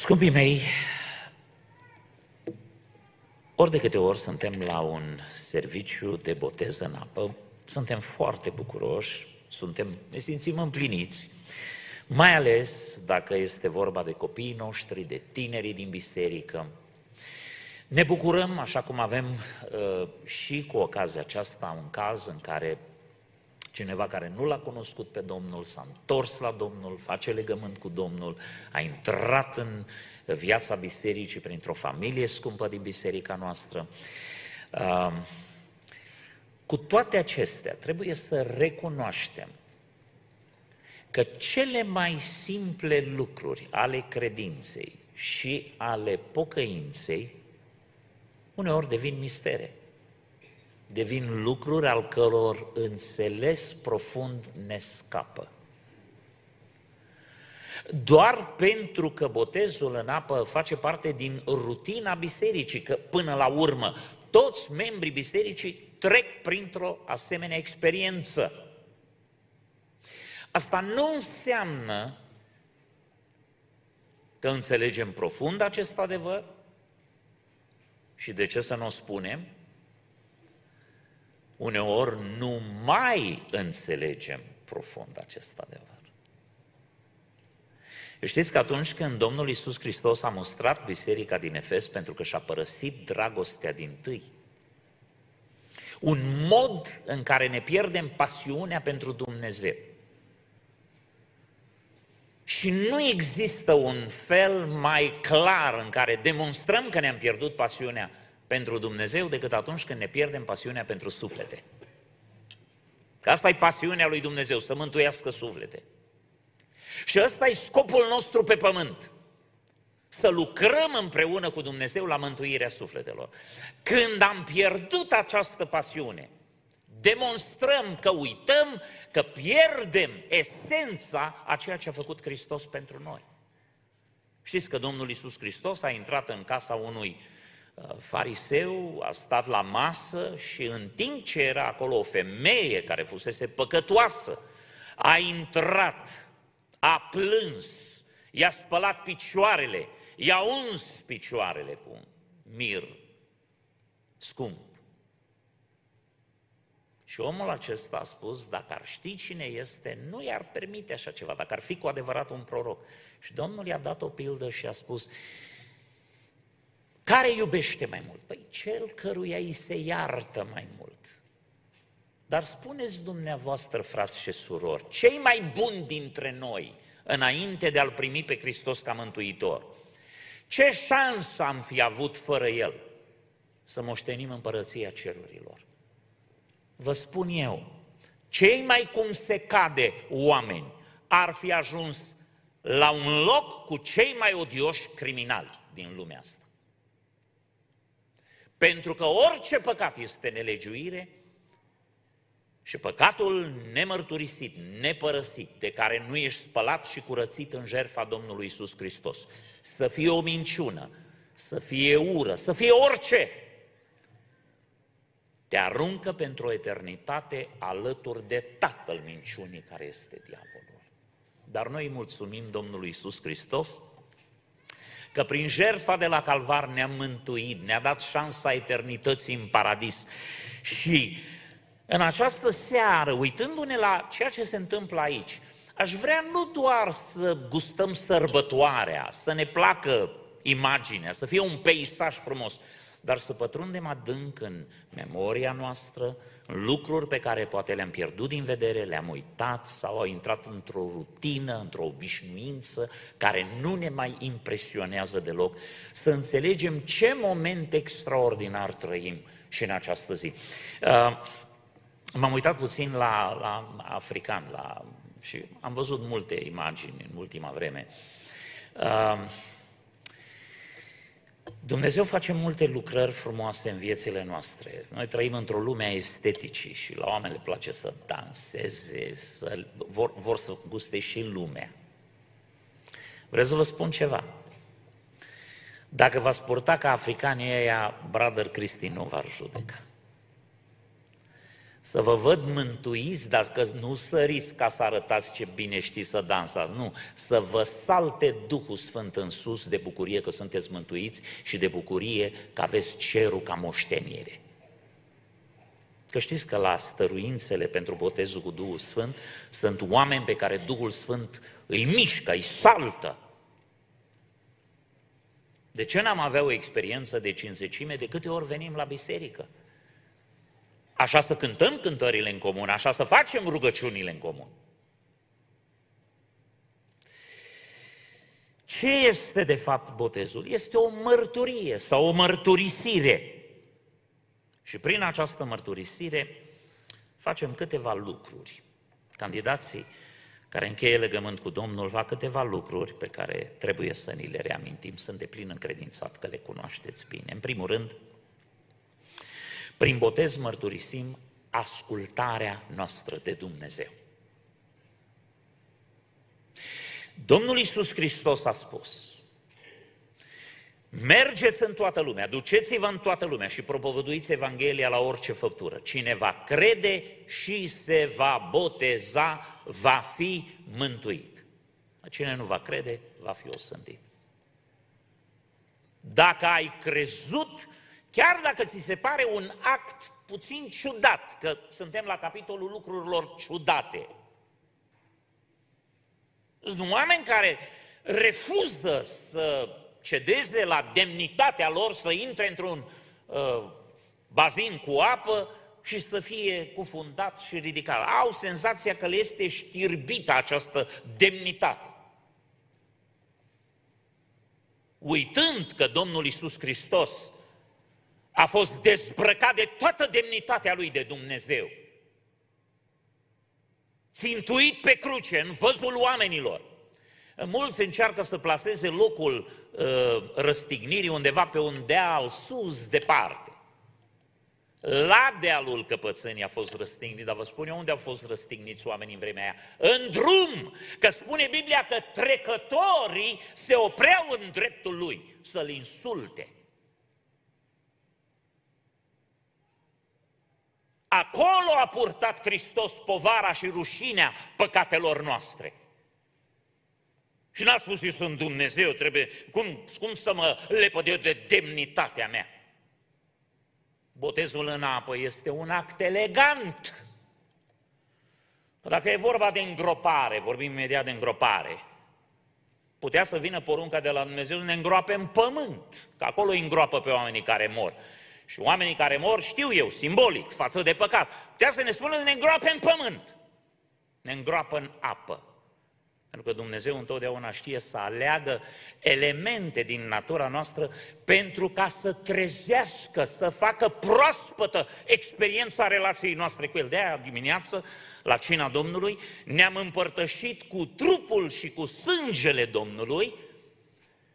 Scumpii mei, ori de câte ori suntem la un serviciu de botez în apă, suntem foarte bucuroși, suntem, ne simțim împliniți, mai ales dacă este vorba de copiii noștri, de tinerii din biserică. Ne bucurăm, așa cum avem uh, și cu ocazia aceasta, un caz în care cineva care nu l-a cunoscut pe Domnul s-a întors la Domnul, face legământ cu Domnul, a intrat în viața bisericii printr-o familie scumpă din biserica noastră. Uh, cu toate acestea, trebuie să recunoaștem că cele mai simple lucruri ale credinței și ale pocăinței uneori devin mistere. Devin lucruri al căror înțeles profund ne scapă. Doar pentru că botezul în apă face parte din rutina bisericii, că până la urmă toți membrii bisericii trec printr-o asemenea experiență. Asta nu înseamnă că înțelegem profund acest adevăr și de ce să nu o spunem? Uneori nu mai înțelegem profund acest adevăr. Știți că atunci când Domnul Iisus Hristos a mustrat biserica din Efes pentru că și-a părăsit dragostea din tâi, un mod în care ne pierdem pasiunea pentru Dumnezeu, și nu există un fel mai clar în care demonstrăm că ne-am pierdut pasiunea pentru Dumnezeu decât atunci când ne pierdem pasiunea pentru suflete. Că asta e pasiunea lui Dumnezeu, să mântuiască suflete. Și ăsta e scopul nostru pe pământ. Să lucrăm împreună cu Dumnezeu la mântuirea sufletelor. Când am pierdut această pasiune, demonstrăm că uităm, că pierdem esența a ceea ce a făcut Hristos pentru noi. Știți că Domnul Iisus Hristos a intrat în casa unui uh, fariseu, a stat la masă și în timp ce era acolo o femeie care fusese păcătoasă, a intrat, a plâns, i-a spălat picioarele, i-a uns picioarele cu mir scump. Și omul acesta a spus, dacă ar ști cine este, nu i-ar permite așa ceva, dacă ar fi cu adevărat un proroc. Și Domnul i-a dat o pildă și a spus, care iubește mai mult? Păi cel căruia îi se iartă mai mult. Dar spuneți dumneavoastră, frați și surori, cei mai buni dintre noi, înainte de a-L primi pe Hristos ca Mântuitor, ce șansă am fi avut fără El să moștenim împărăția cerurilor? vă spun eu, cei mai cum se cade oameni ar fi ajuns la un loc cu cei mai odioși criminali din lumea asta. Pentru că orice păcat este nelegiuire și păcatul nemărturisit, nepărăsit, de care nu ești spălat și curățit în jertfa Domnului Isus Hristos, să fie o minciună, să fie ură, să fie orice, te aruncă pentru o eternitate alături de tatăl minciunii care este diavolul. Dar noi îi mulțumim Domnului Isus Hristos că prin jertfa de la Calvar ne-a mântuit, ne-a dat șansa eternității în paradis. Și în această seară, uitându-ne la ceea ce se întâmplă aici, aș vrea nu doar să gustăm sărbătoarea, să ne placă imaginea, să fie un peisaj frumos, dar să pătrundem adânc în memoria noastră, în lucruri pe care poate le-am pierdut din vedere, le-am uitat sau au intrat într-o rutină, într-o obișnuință care nu ne mai impresionează deloc, să înțelegem ce moment extraordinar trăim și în această zi. Uh, m-am uitat puțin la, la african la, și am văzut multe imagini în ultima vreme. Uh, Dumnezeu face multe lucrări frumoase în viețile noastre. Noi trăim într-o lume a esteticii și la oameni le place să danseze, să, vor, vor să guste și lumea. Vreau să vă spun ceva. Dacă v-ați purta ca africanii ăia, brother Cristi nu v-ar judeca. Să vă văd mântuiți, dar că nu săriți ca să arătați ce bine știți să dansați, nu, să vă salte Duhul Sfânt în sus de bucurie că sunteți mântuiți și de bucurie că aveți cerul ca moștenire. Că știți că la stăruințele pentru botezul cu Duhul Sfânt sunt oameni pe care Duhul Sfânt îi mișcă, îi saltă. De ce n-am avea o experiență de cinzecime de câte ori venim la biserică? Așa să cântăm cântările în comun, așa să facem rugăciunile în comun. Ce este de fapt botezul? Este o mărturie sau o mărturisire. Și prin această mărturisire facem câteva lucruri. Candidații care încheie legământ cu Domnul fac câteva lucruri pe care trebuie să ni le reamintim. Sunt de plin încredințat că le cunoașteți bine. În primul rând, prin botez mărturisim ascultarea noastră de Dumnezeu. Domnul Iisus Hristos a spus, mergeți în toată lumea, duceți-vă în toată lumea și propovăduiți Evanghelia la orice făptură. Cine va crede și se va boteza, va fi mântuit. Cine nu va crede, va fi osândit. Dacă ai crezut Chiar dacă ți se pare un act puțin ciudat, că suntem la capitolul lucrurilor ciudate. Sunt oameni care refuză să cedeze la demnitatea lor, să intre într-un uh, bazin cu apă și să fie cufundat și ridicat. Au senzația că le este știrbită această demnitate. Uitând că Domnul Isus Hristos a fost dezbrăcat de toată demnitatea lui de Dumnezeu. Țintuit pe cruce, în văzul oamenilor. Mulți încearcă să placeze locul uh, răstignirii undeva pe un deal sus, departe. La dealul căpățânii a fost răstignit, dar vă spun eu unde au fost răstigniți oamenii în vremea aia? În drum! Că spune Biblia că trecătorii se opreau în dreptul lui să-l insulte. Acolo a purtat Hristos povara și rușinea păcatelor noastre. Și n-a spus, eu sunt Dumnezeu, trebuie, cum, cum să mă lepăd eu de demnitatea mea? Botezul în apă este un act elegant. Dacă e vorba de îngropare, vorbim imediat de îngropare, putea să vină porunca de la Dumnezeu să ne îngroape în pământ, că acolo îi îngroapă pe oamenii care mor. Și oamenii care mor, știu eu, simbolic, față de păcat, putea să ne spună ne îngroape în pământ, ne îngroapă în apă. Pentru că Dumnezeu întotdeauna știe să aleagă elemente din natura noastră pentru ca să trezească, să facă proaspătă experiența relației noastre cu El. De aia dimineață, la cina Domnului, ne-am împărtășit cu trupul și cu sângele Domnului,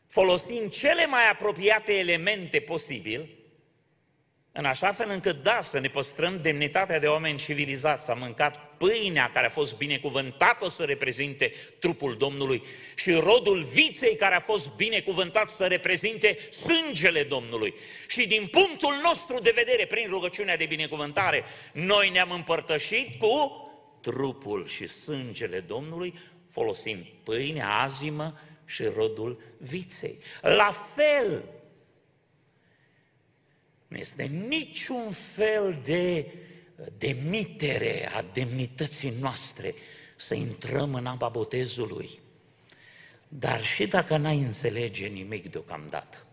folosind cele mai apropiate elemente posibil, în așa fel încât, da, să ne păstrăm demnitatea de oameni civilizați. Am mâncat pâinea care a fost binecuvântată să reprezinte trupul Domnului și rodul viței care a fost binecuvântat să reprezinte sângele Domnului. Și din punctul nostru de vedere, prin rugăciunea de binecuvântare, noi ne-am împărtășit cu trupul și sângele Domnului, folosind pâinea azimă și rodul viței. La fel, nu este niciun fel de demitere a demnității noastre să intrăm în apa botezului. Dar și dacă n-ai înțelege nimic deocamdată,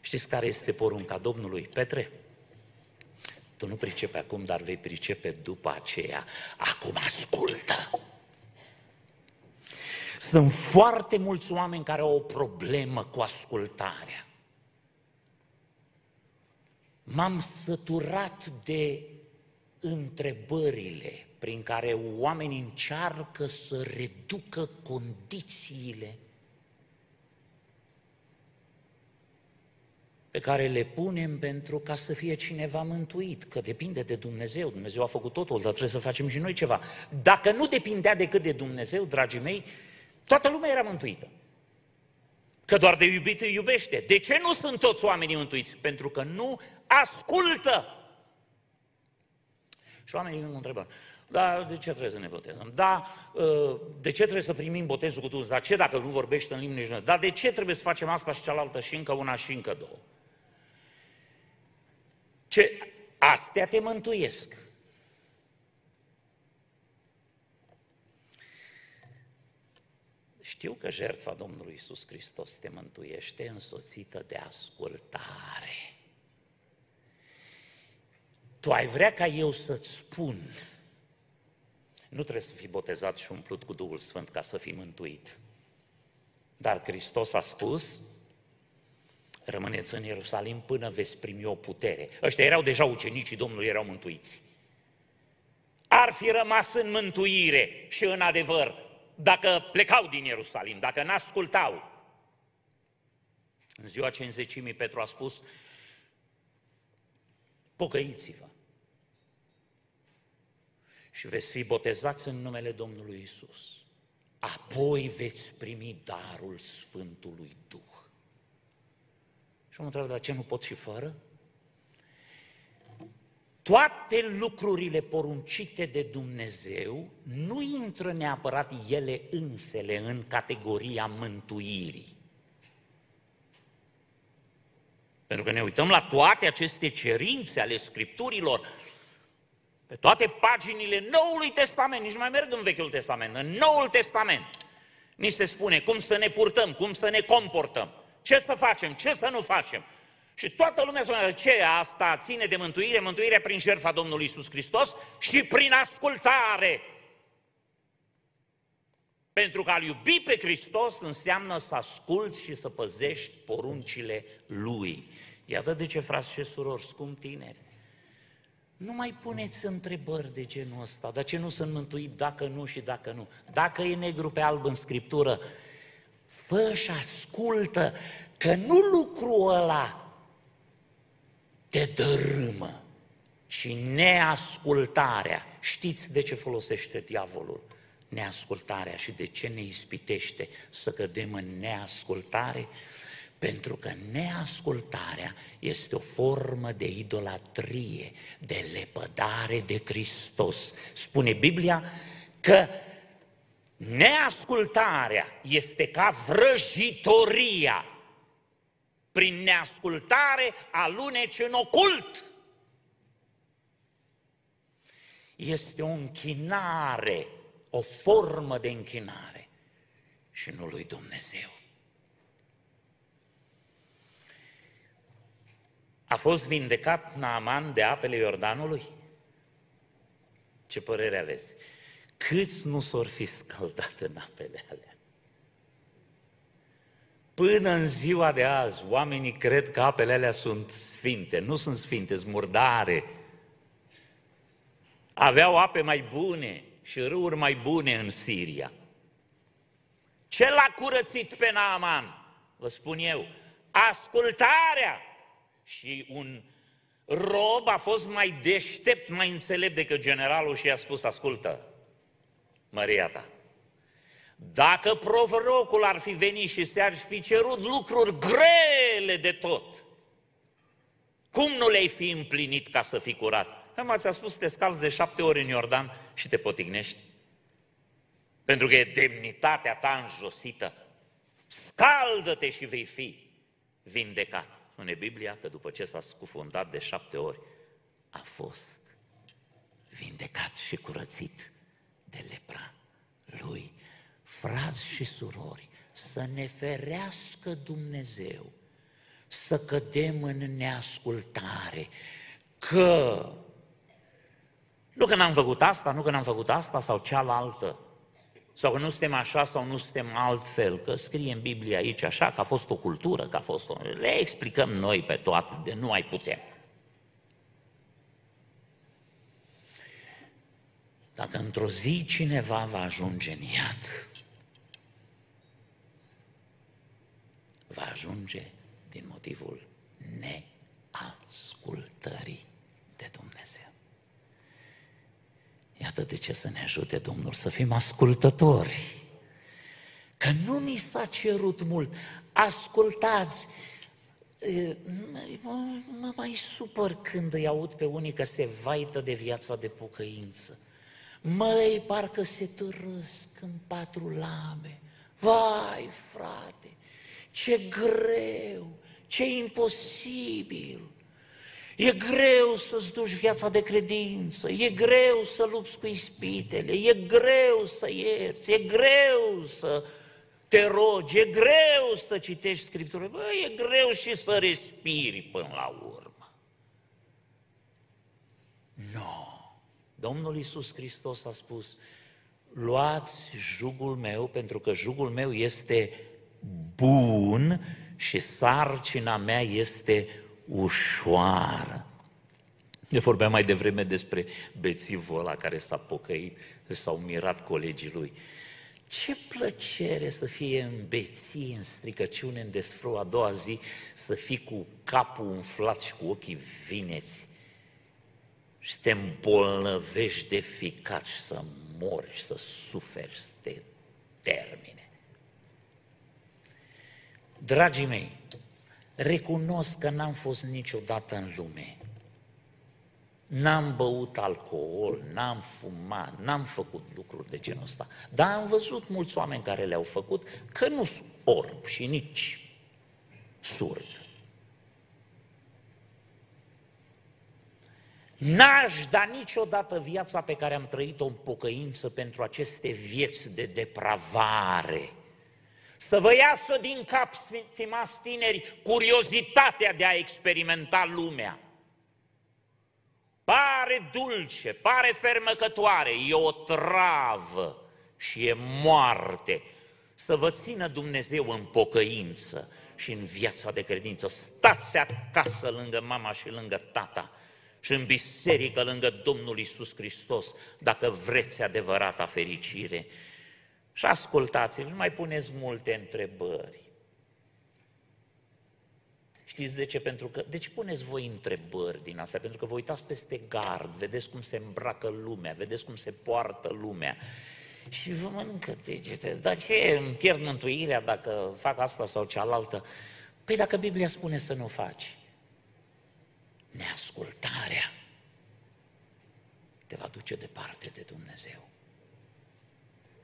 știți care este porunca Domnului Petre? Tu nu pricepe acum, dar vei pricepe după aceea. Acum ascultă! Sunt foarte mulți oameni care au o problemă cu ascultarea. M-am săturat de întrebările prin care oamenii încearcă să reducă condițiile pe care le punem pentru ca să fie cineva mântuit, că depinde de Dumnezeu. Dumnezeu a făcut totul, dar trebuie să facem și noi ceva. Dacă nu depindea decât de Dumnezeu, dragii mei, toată lumea era mântuită. Că doar de iubit îi iubește. De ce nu sunt toți oamenii mântuiți? Pentru că nu ascultă. Și oamenii vin cu întrebări. Da, de ce trebuie să ne botezăm? Da, uh, de ce trebuie să primim botezul cu Duhul Dar ce dacă nu vorbești în limbi nici Dar de ce trebuie să facem asta și cealaltă și încă una și încă două? Ce? Astea te mântuiesc. Știu că jertfa Domnului Isus Hristos te mântuiește însoțită de ascultare. Tu ai vrea ca eu să-ți spun, nu trebuie să fii botezat și umplut cu Duhul Sfânt ca să fii mântuit. Dar Hristos a spus, rămâneți în Ierusalim până veți primi o putere. Ăștia erau deja ucenicii Domnului, erau mântuiți. Ar fi rămas în mântuire și în adevăr dacă plecau din Ierusalim, dacă n-ascultau. În ziua cinzecimii Petru a spus, pocăiți-vă și veți fi botezați în numele Domnului Isus. Apoi veți primi darul Sfântului Duh. Și mă întreabă, dar ce nu pot și fără? toate lucrurile poruncite de Dumnezeu nu intră neapărat ele însele în categoria mântuirii. Pentru că ne uităm la toate aceste cerințe ale Scripturilor, pe toate paginile Noului Testament, nici nu mai merg în Vechiul Testament, în Noul Testament, ni se spune cum să ne purtăm, cum să ne comportăm, ce să facem, ce să nu facem. Și toată lumea spune, ce asta ține de mântuire? Mântuirea prin jertfa Domnului Isus Hristos și prin ascultare. Pentru că a iubi pe Hristos înseamnă să asculți și să păzești poruncile Lui. Iată de ce, frați și surori, scump tineri, nu mai puneți întrebări de genul ăsta, dar ce nu sunt mântuit dacă nu și dacă nu. Dacă e negru pe alb în Scriptură, fă și ascultă că nu lucrul ăla te dărâmă și neascultarea. Știți de ce folosește diavolul? Neascultarea și de ce ne ispitește să cădem în neascultare? Pentru că neascultarea este o formă de idolatrie, de lepădare de Hristos. Spune Biblia că neascultarea este ca vrăjitoria prin neascultare, aluneci în ocult. Este o închinare, o formă de închinare și nu lui Dumnezeu. A fost vindecat Naaman de apele Iordanului? Ce părere aveți? Câți nu s-or fi scăldat în apele alea? Până în ziua de azi, oamenii cred că apele alea sunt sfinte. Nu sunt sfinte, sunt murdare. Aveau ape mai bune și râuri mai bune în Siria. Ce l-a curățit pe Naaman? Vă spun eu, ascultarea. Și un rob a fost mai deștept, mai înțelept decât generalul și i-a spus, ascultă, Maria ta, dacă provrocul ar fi venit și se-ar fi cerut lucruri grele de tot, cum nu le-ai fi împlinit ca să fii curat? Mă, ți-a spus să te scalzi de șapte ori în Iordan și te potignești. Pentru că e demnitatea ta înjosită. Scaldă-te și vei fi vindecat. Spune Biblia că după ce s-a scufundat de șapte ori, a fost vindecat și curățit de lepra lui. Frați și surori, să ne ferească Dumnezeu, să cădem în neascultare, că nu că n-am făcut asta, nu că n-am făcut asta sau cealaltă, sau că nu suntem așa sau nu suntem altfel, că scrie în Biblie aici așa, că a fost o cultură, că a fost o... Le explicăm noi pe toate, de nu mai putem. Dacă într-o zi cineva va ajunge în iad, va ajunge din motivul neascultării de Dumnezeu. Iată de ce să ne ajute Domnul să fim ascultători. Că nu ni s-a cerut mult. Ascultați, mă, mă mai supăr când îi aud pe unii că se vaită de viața de pocăință. Măi, parcă se târăsc în patru lame. Vai, frate, ce greu, ce imposibil. E greu să-ți duci viața de credință, e greu să lupți cu ispitele, e greu să ierți, e greu să te rogi, e greu să citești Scriptură, bă, e greu și să respiri până la urmă. Nu. No. Domnul Iisus Hristos a spus, luați jugul meu, pentru că jugul meu este bun și sarcina mea este ușoară. Eu vorbeam mai devreme despre bețivul ăla care s-a pocăit, s-au mirat colegii lui. Ce plăcere să fie în beții, în stricăciune, în desfru, a doua zi, să fii cu capul umflat și cu ochii vineți și te îmbolnăvești de ficat și să mori și să suferi, să te termine. Dragii mei, recunosc că n-am fost niciodată în lume. N-am băut alcool, n-am fumat, n-am făcut lucruri de genul ăsta. Dar am văzut mulți oameni care le-au făcut că nu sunt orb și nici surd. N-aș da niciodată viața pe care am trăit-o în pocăință pentru aceste vieți de depravare. Să vă iasă din cap, stimați tineri, curiozitatea de a experimenta lumea. Pare dulce, pare fermecătoare, e o travă și e moarte. Să vă țină Dumnezeu în pocăință și în viața de credință. Stați acasă lângă mama și lângă tata și în biserică lângă Domnul Isus Hristos, dacă vreți adevărata fericire. Și ascultați-l, nu mai puneți multe întrebări. Știți de ce? Pentru că, de ce puneți voi întrebări din astea? Pentru că vă uitați peste gard, vedeți cum se îmbracă lumea, vedeți cum se poartă lumea și vă mănâncă degete. Dar ce îmi pierd mântuirea dacă fac asta sau cealaltă? Păi dacă Biblia spune să nu faci, neascultarea te va duce departe de Dumnezeu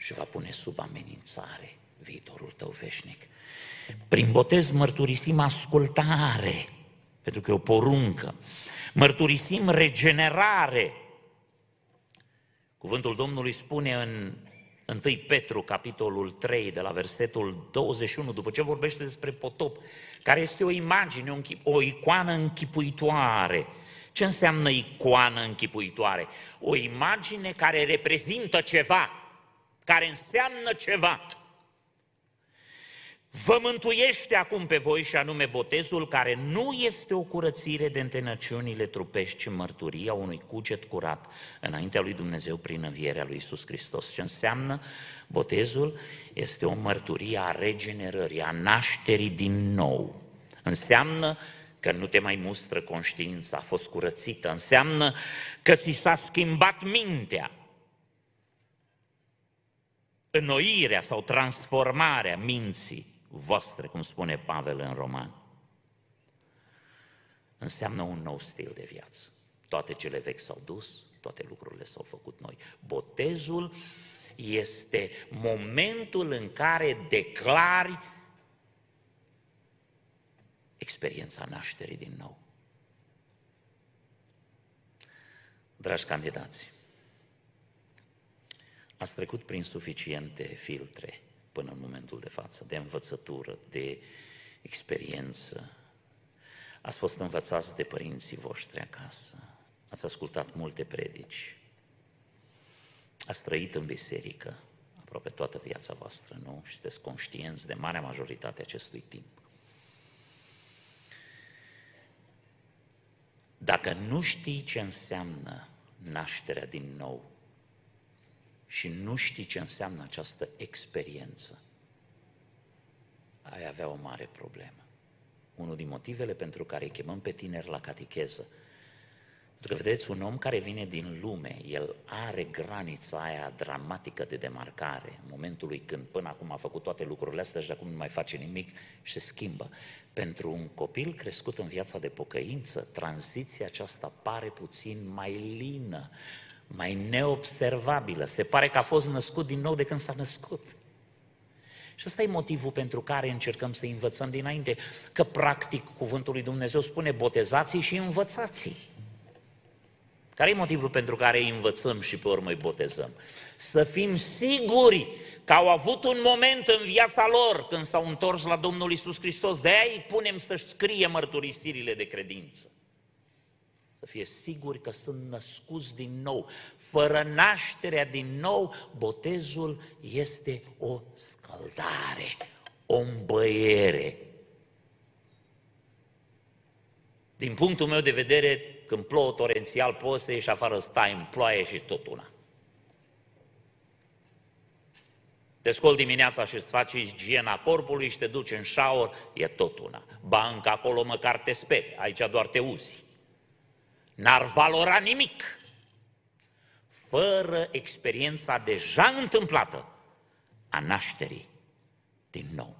și va pune sub amenințare viitorul tău veșnic. Prin botez mărturisim ascultare, pentru că e o poruncă. Mărturisim regenerare. Cuvântul Domnului spune în 1 Petru, capitolul 3, de la versetul 21, după ce vorbește despre potop, care este o imagine, o icoană închipuitoare. Ce înseamnă icoană închipuitoare? O imagine care reprezintă ceva, care înseamnă ceva. Vă mântuiește acum pe voi și anume botezul care nu este o curățire de întenăciunile trupești, ci mărturia unui cuget curat înaintea lui Dumnezeu prin învierea lui Isus Hristos. Ce înseamnă botezul? Este o mărturie a regenerării, a nașterii din nou. Înseamnă că nu te mai mustră conștiința, a fost curățită. Înseamnă că ți s-a schimbat mintea. Înnoirea sau transformarea minții voastre, cum spune Pavel în Roman. Înseamnă un nou stil de viață. Toate cele vechi s-au dus, toate lucrurile s-au făcut noi. Botezul este momentul în care declari experiența nașterii din nou. Dragi candidați, ați trecut prin suficiente filtre până în momentul de față, de învățătură, de experiență. Ați fost învățați de părinții voștri acasă, ați ascultat multe predici, ați trăit în biserică aproape toată viața voastră, nu? Și sunteți conștienți de marea majoritate acestui timp. Dacă nu știi ce înseamnă nașterea din nou, și nu știi ce înseamnă această experiență, ai avea o mare problemă. Unul din motivele pentru care îi chemăm pe tineri la catecheză, Pentru că vedeți, un om care vine din lume, el are granița aia dramatică de demarcare, în momentul când până acum a făcut toate lucrurile astea și acum nu mai face nimic și se schimbă. Pentru un copil crescut în viața de pocăință, tranziția aceasta pare puțin mai lină, mai neobservabilă. Se pare că a fost născut din nou de când s-a născut. Și ăsta e motivul pentru care încercăm să învățăm dinainte, că practic cuvântul lui Dumnezeu spune botezații și învățații. Care e motivul pentru care îi învățăm și pe urmă îi botezăm? Să fim siguri că au avut un moment în viața lor când s-au întors la Domnul Isus Hristos. De aia îi punem să-și scrie mărturisirile de credință. Să fie siguri că sunt născuți din nou. Fără nașterea din nou, botezul este o scăldare, o îmbăiere. Din punctul meu de vedere, când plouă torențial, poți să ieși afară, stai în ploaie și tot una. Te scoli dimineața și îți faci igiena corpului și te duci în shower, e tot una. Banca acolo măcar te speri, aici doar te uzi. N-ar valora nimic fără experiența deja întâmplată a nașterii din nou.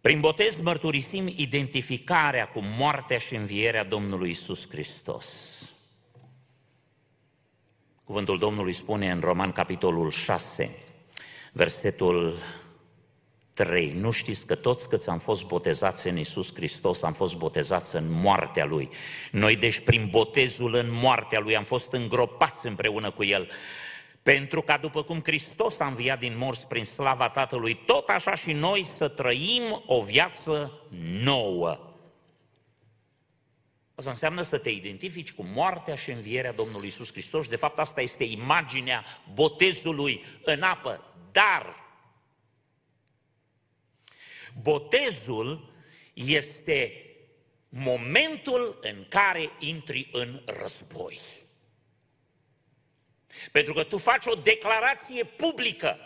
Prin botez mărturisim identificarea cu moartea și învierea Domnului Isus Hristos. Cuvântul Domnului spune în Roman capitolul 6, versetul 3. Nu știți că toți câți am fost botezați în Isus Hristos am fost botezați în moartea Lui. Noi deci prin botezul în moartea Lui am fost îngropați împreună cu El pentru ca după cum Hristos a înviat din morți prin slava Tatălui, tot așa și noi să trăim o viață nouă. Asta înseamnă să te identifici cu moartea și învierea Domnului Isus Hristos. De fapt, asta este imaginea botezului în apă. Dar botezul este momentul în care intri în război. Pentru că tu faci o declarație publică.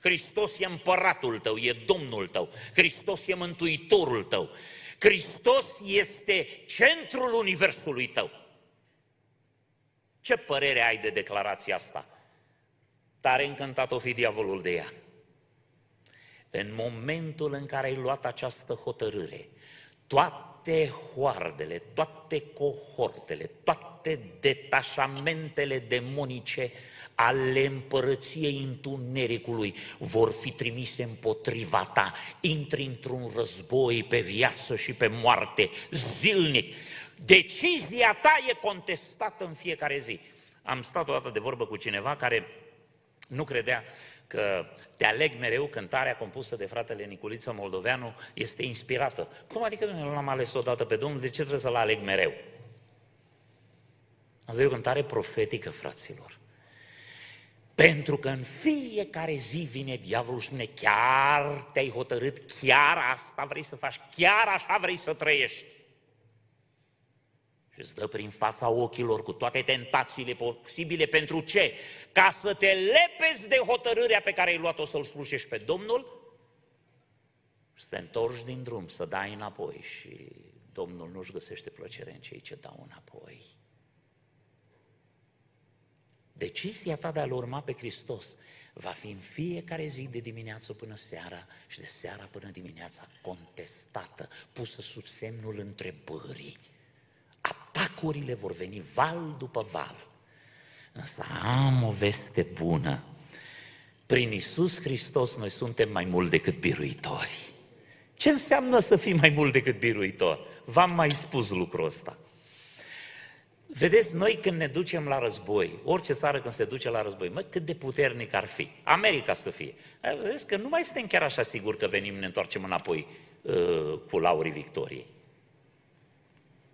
Hristos e împăratul tău, e Domnul tău, Hristos e mântuitorul tău, Hristos este centrul universului tău. Ce părere ai de declarația asta? Tare încântat o fi diavolul de ea. În momentul în care ai luat această hotărâre, toate hoardele, toate cohortele, toate toate detașamentele demonice ale împărăției întunericului vor fi trimise împotriva ta. Intri într-un război pe viață și pe moarte, zilnic. Decizia ta e contestată în fiecare zi. Am stat o dată de vorbă cu cineva care nu credea că Te aleg mereu, cântarea compusă de fratele Niculiță Moldoveanu, este inspirată. Cum adică nu l-am ales odată pe Domnul, de ce trebuie să-l aleg mereu? Asta e o cântare profetică, fraților. Pentru că în fiecare zi vine diavolul și spune, chiar te-ai hotărât, chiar asta vrei să faci, chiar așa vrei să trăiești. Și îți dă prin fața ochilor cu toate tentațiile posibile. Pentru ce? Ca să te lepezi de hotărârea pe care ai luat-o să-L slujești pe Domnul și să te întorci din drum, să dai înapoi și Domnul nu-și găsește plăcere în cei ce dau înapoi. Decizia ta de a-L urma pe Hristos va fi în fiecare zi de dimineață până seara și de seara până dimineața contestată, pusă sub semnul întrebării. Atacurile vor veni val după val. Însă am o veste bună. Prin Isus Hristos noi suntem mai mult decât biruitori. Ce înseamnă să fii mai mult decât biruitor? V-am mai spus lucrul ăsta. Vedeți, noi când ne ducem la război, orice țară când se duce la război, mă, cât de puternic ar fi. America să fie. Vedeți că nu mai suntem chiar așa siguri că venim, ne întoarcem înapoi uh, cu laurii victoriei.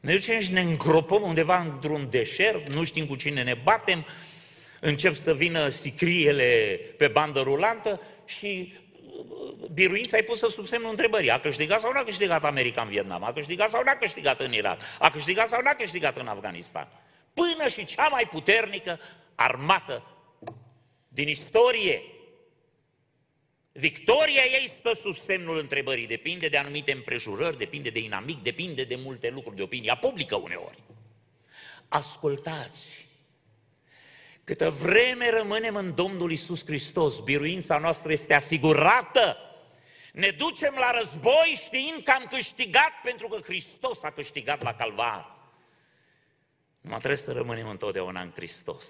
Ne ducem și ne îngropăm undeva într-un deșert, nu știm cu cine ne batem, încep să vină sicriele pe bandă rulantă și biruința ai pusă sub semnul întrebării. A câștigat sau nu a câștigat America în Vietnam? A câștigat sau nu a câștigat în Irak? A câștigat sau nu a câștigat în Afganistan? Până și cea mai puternică armată din istorie. Victoria ei stă sub semnul întrebării. Depinde de anumite împrejurări, depinde de inamic, depinde de multe lucruri, de opinia publică uneori. ascultați, câtă vreme rămânem în Domnul Isus Hristos, biruința noastră este asigurată. Ne ducem la război știind că am câștigat pentru că Hristos a câștigat la calvar. Numai trebuie să rămânem întotdeauna în Hristos.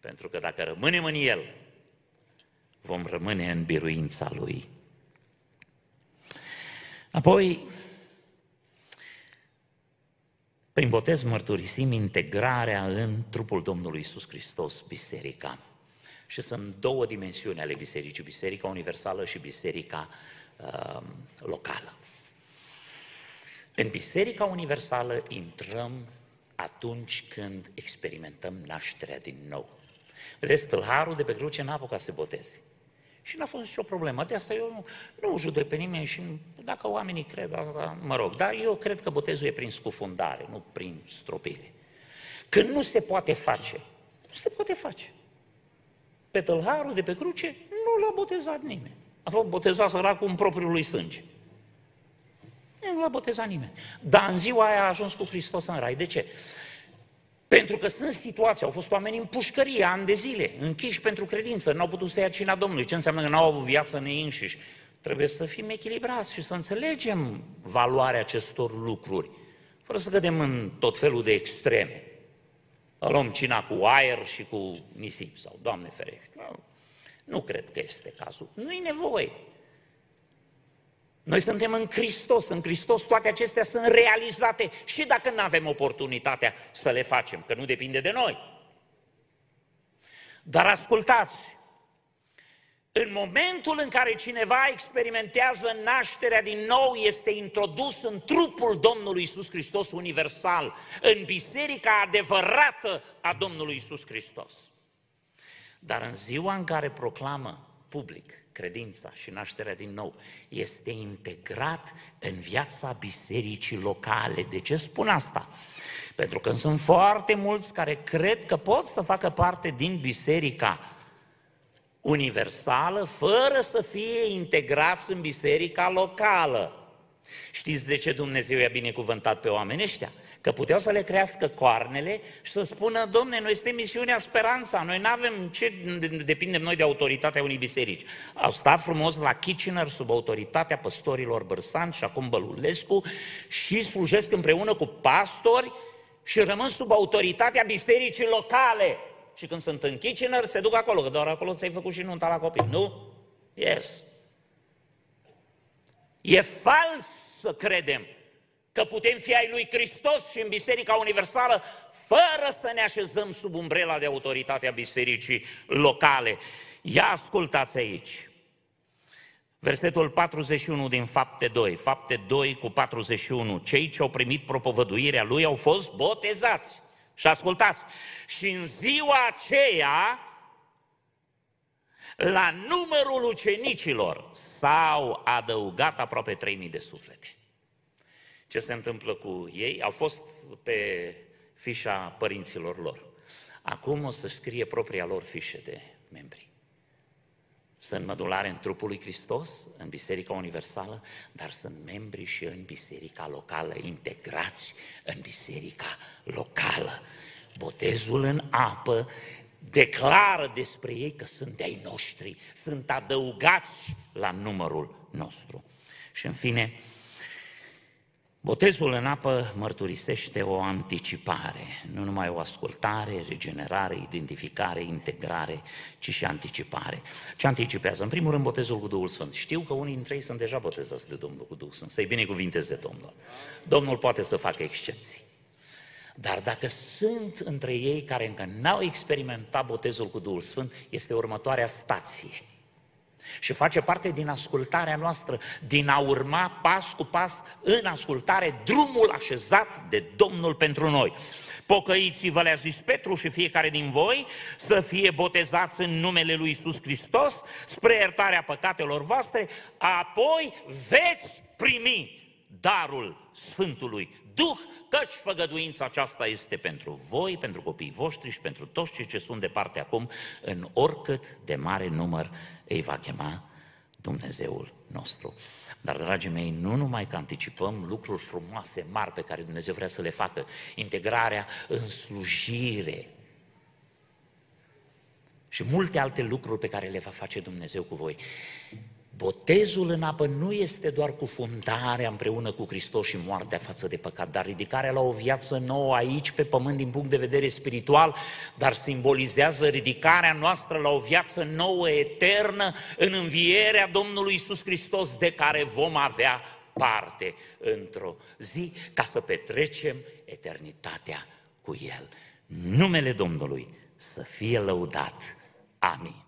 Pentru că dacă rămânem în El, vom rămâne în biruința Lui. Apoi, prin botez mărturisim integrarea în trupul Domnului Isus Hristos, biserica. Și sunt două dimensiuni ale bisericii, biserica universală și biserica uh, locală. În biserica universală intrăm atunci când experimentăm nașterea din nou. Vedeți, tâlharul de pe cruce n-a apucat să se boteze. Și n-a fost nicio problemă. De asta eu nu, nu judec pe nimeni și dacă oamenii cred asta, mă rog. Dar eu cred că botezul e prin scufundare, nu prin stropire. Când nu se poate face, nu se poate face. Pe tâlharul de pe cruce nu l-a botezat nimeni. A fost botezat săracul în propriul lui sânge. Nu l-a botezat nimeni. Dar în ziua aia a ajuns cu Hristos în rai. De ce? Pentru că sunt situații, au fost oameni în pușcărie ani de zile, închiși pentru credință, n-au putut să ia cina Domnului. Ce înseamnă că n-au avut viață în ei înșiși? Trebuie să fim echilibrați și să înțelegem valoarea acestor lucruri, fără să cădem în tot felul de extreme. Să luăm cina cu aer și cu nisip sau, Doamne ferește. Nu, nu cred că este cazul. Nu e nevoie. Noi suntem în Hristos, în Hristos toate acestea sunt realizate și dacă nu avem oportunitatea să le facem, că nu depinde de noi. Dar ascultați, în momentul în care cineva experimentează nașterea din nou, este introdus în trupul Domnului Isus Hristos universal, în biserica adevărată a Domnului Isus Hristos. Dar în ziua în care proclamă public credința și nașterea din nou, este integrat în viața bisericii locale. De ce spun asta? Pentru că sunt foarte mulți care cred că pot să facă parte din biserica universală fără să fie integrați în biserica locală. Știți de ce Dumnezeu i-a binecuvântat pe oamenii ăștia? Că puteau să le crească coarnele și să spună, domne, noi suntem misiunea Speranța, noi nu avem ce depindem noi de autoritatea unei biserici. Au stat frumos la Kitchener sub autoritatea păstorilor Bărsan și acum Bălulescu și slujesc împreună cu pastori și rămân sub autoritatea bisericii locale. Și când sunt în Kitchener, se duc acolo, că doar acolo ți-ai făcut și nunta la copii. Nu? Yes. E fals să credem că putem fi ai lui Hristos și în Biserica Universală fără să ne așezăm sub umbrela de autoritate a bisericii locale. Ia ascultați aici. Versetul 41 din Fapte 2, Fapte 2 cu 41. Cei ce au primit propovăduirea lui au fost botezați. Și ascultați, și în ziua aceea, la numărul ucenicilor s-au adăugat aproape 3000 de suflete ce se întâmplă cu ei, au fost pe fișa părinților lor. Acum o să scrie propria lor fișe de membri. Sunt mădulare în trupul lui Hristos, în Biserica Universală, dar sunt membri și în Biserica locală, integrați în Biserica locală. Botezul în apă declară despre ei că sunt de-ai noștri, sunt adăugați la numărul nostru. Și în fine, Botezul în apă mărturisește o anticipare, nu numai o ascultare, regenerare, identificare, integrare, ci și anticipare. Ce anticipează? În primul rând, botezul cu Duhul Sfânt. Știu că unii dintre ei sunt deja botezați de Domnul cu Duhul Sfânt, să-i binecuvinteze Domnul. Domnul poate să facă excepții. Dar dacă sunt între ei care încă n-au experimentat botezul cu Duhul Sfânt, este următoarea stație. Și face parte din ascultarea noastră, din a urma pas cu pas în ascultare drumul așezat de Domnul pentru noi. Pocăiți-vă, le-a zis Petru și fiecare din voi, să fie botezați în numele lui Isus Hristos spre iertarea păcatelor voastre, apoi veți primi darul Sfântului Duh, căci făgăduința aceasta este pentru voi, pentru copiii voștri și pentru toți cei ce sunt departe acum, în oricât de mare număr îi va chema Dumnezeul nostru. Dar, dragii mei, nu numai că anticipăm lucruri frumoase, mari pe care Dumnezeu vrea să le facă, integrarea în slujire și multe alte lucruri pe care le va face Dumnezeu cu voi. Botezul în apă nu este doar cufundarea împreună cu Hristos și moartea față de păcat, dar ridicarea la o viață nouă aici pe pământ din punct de vedere spiritual, dar simbolizează ridicarea noastră la o viață nouă, eternă, în învierea Domnului Isus Hristos de care vom avea parte într-o zi ca să petrecem eternitatea cu El. Numele Domnului să fie lăudat. Amin.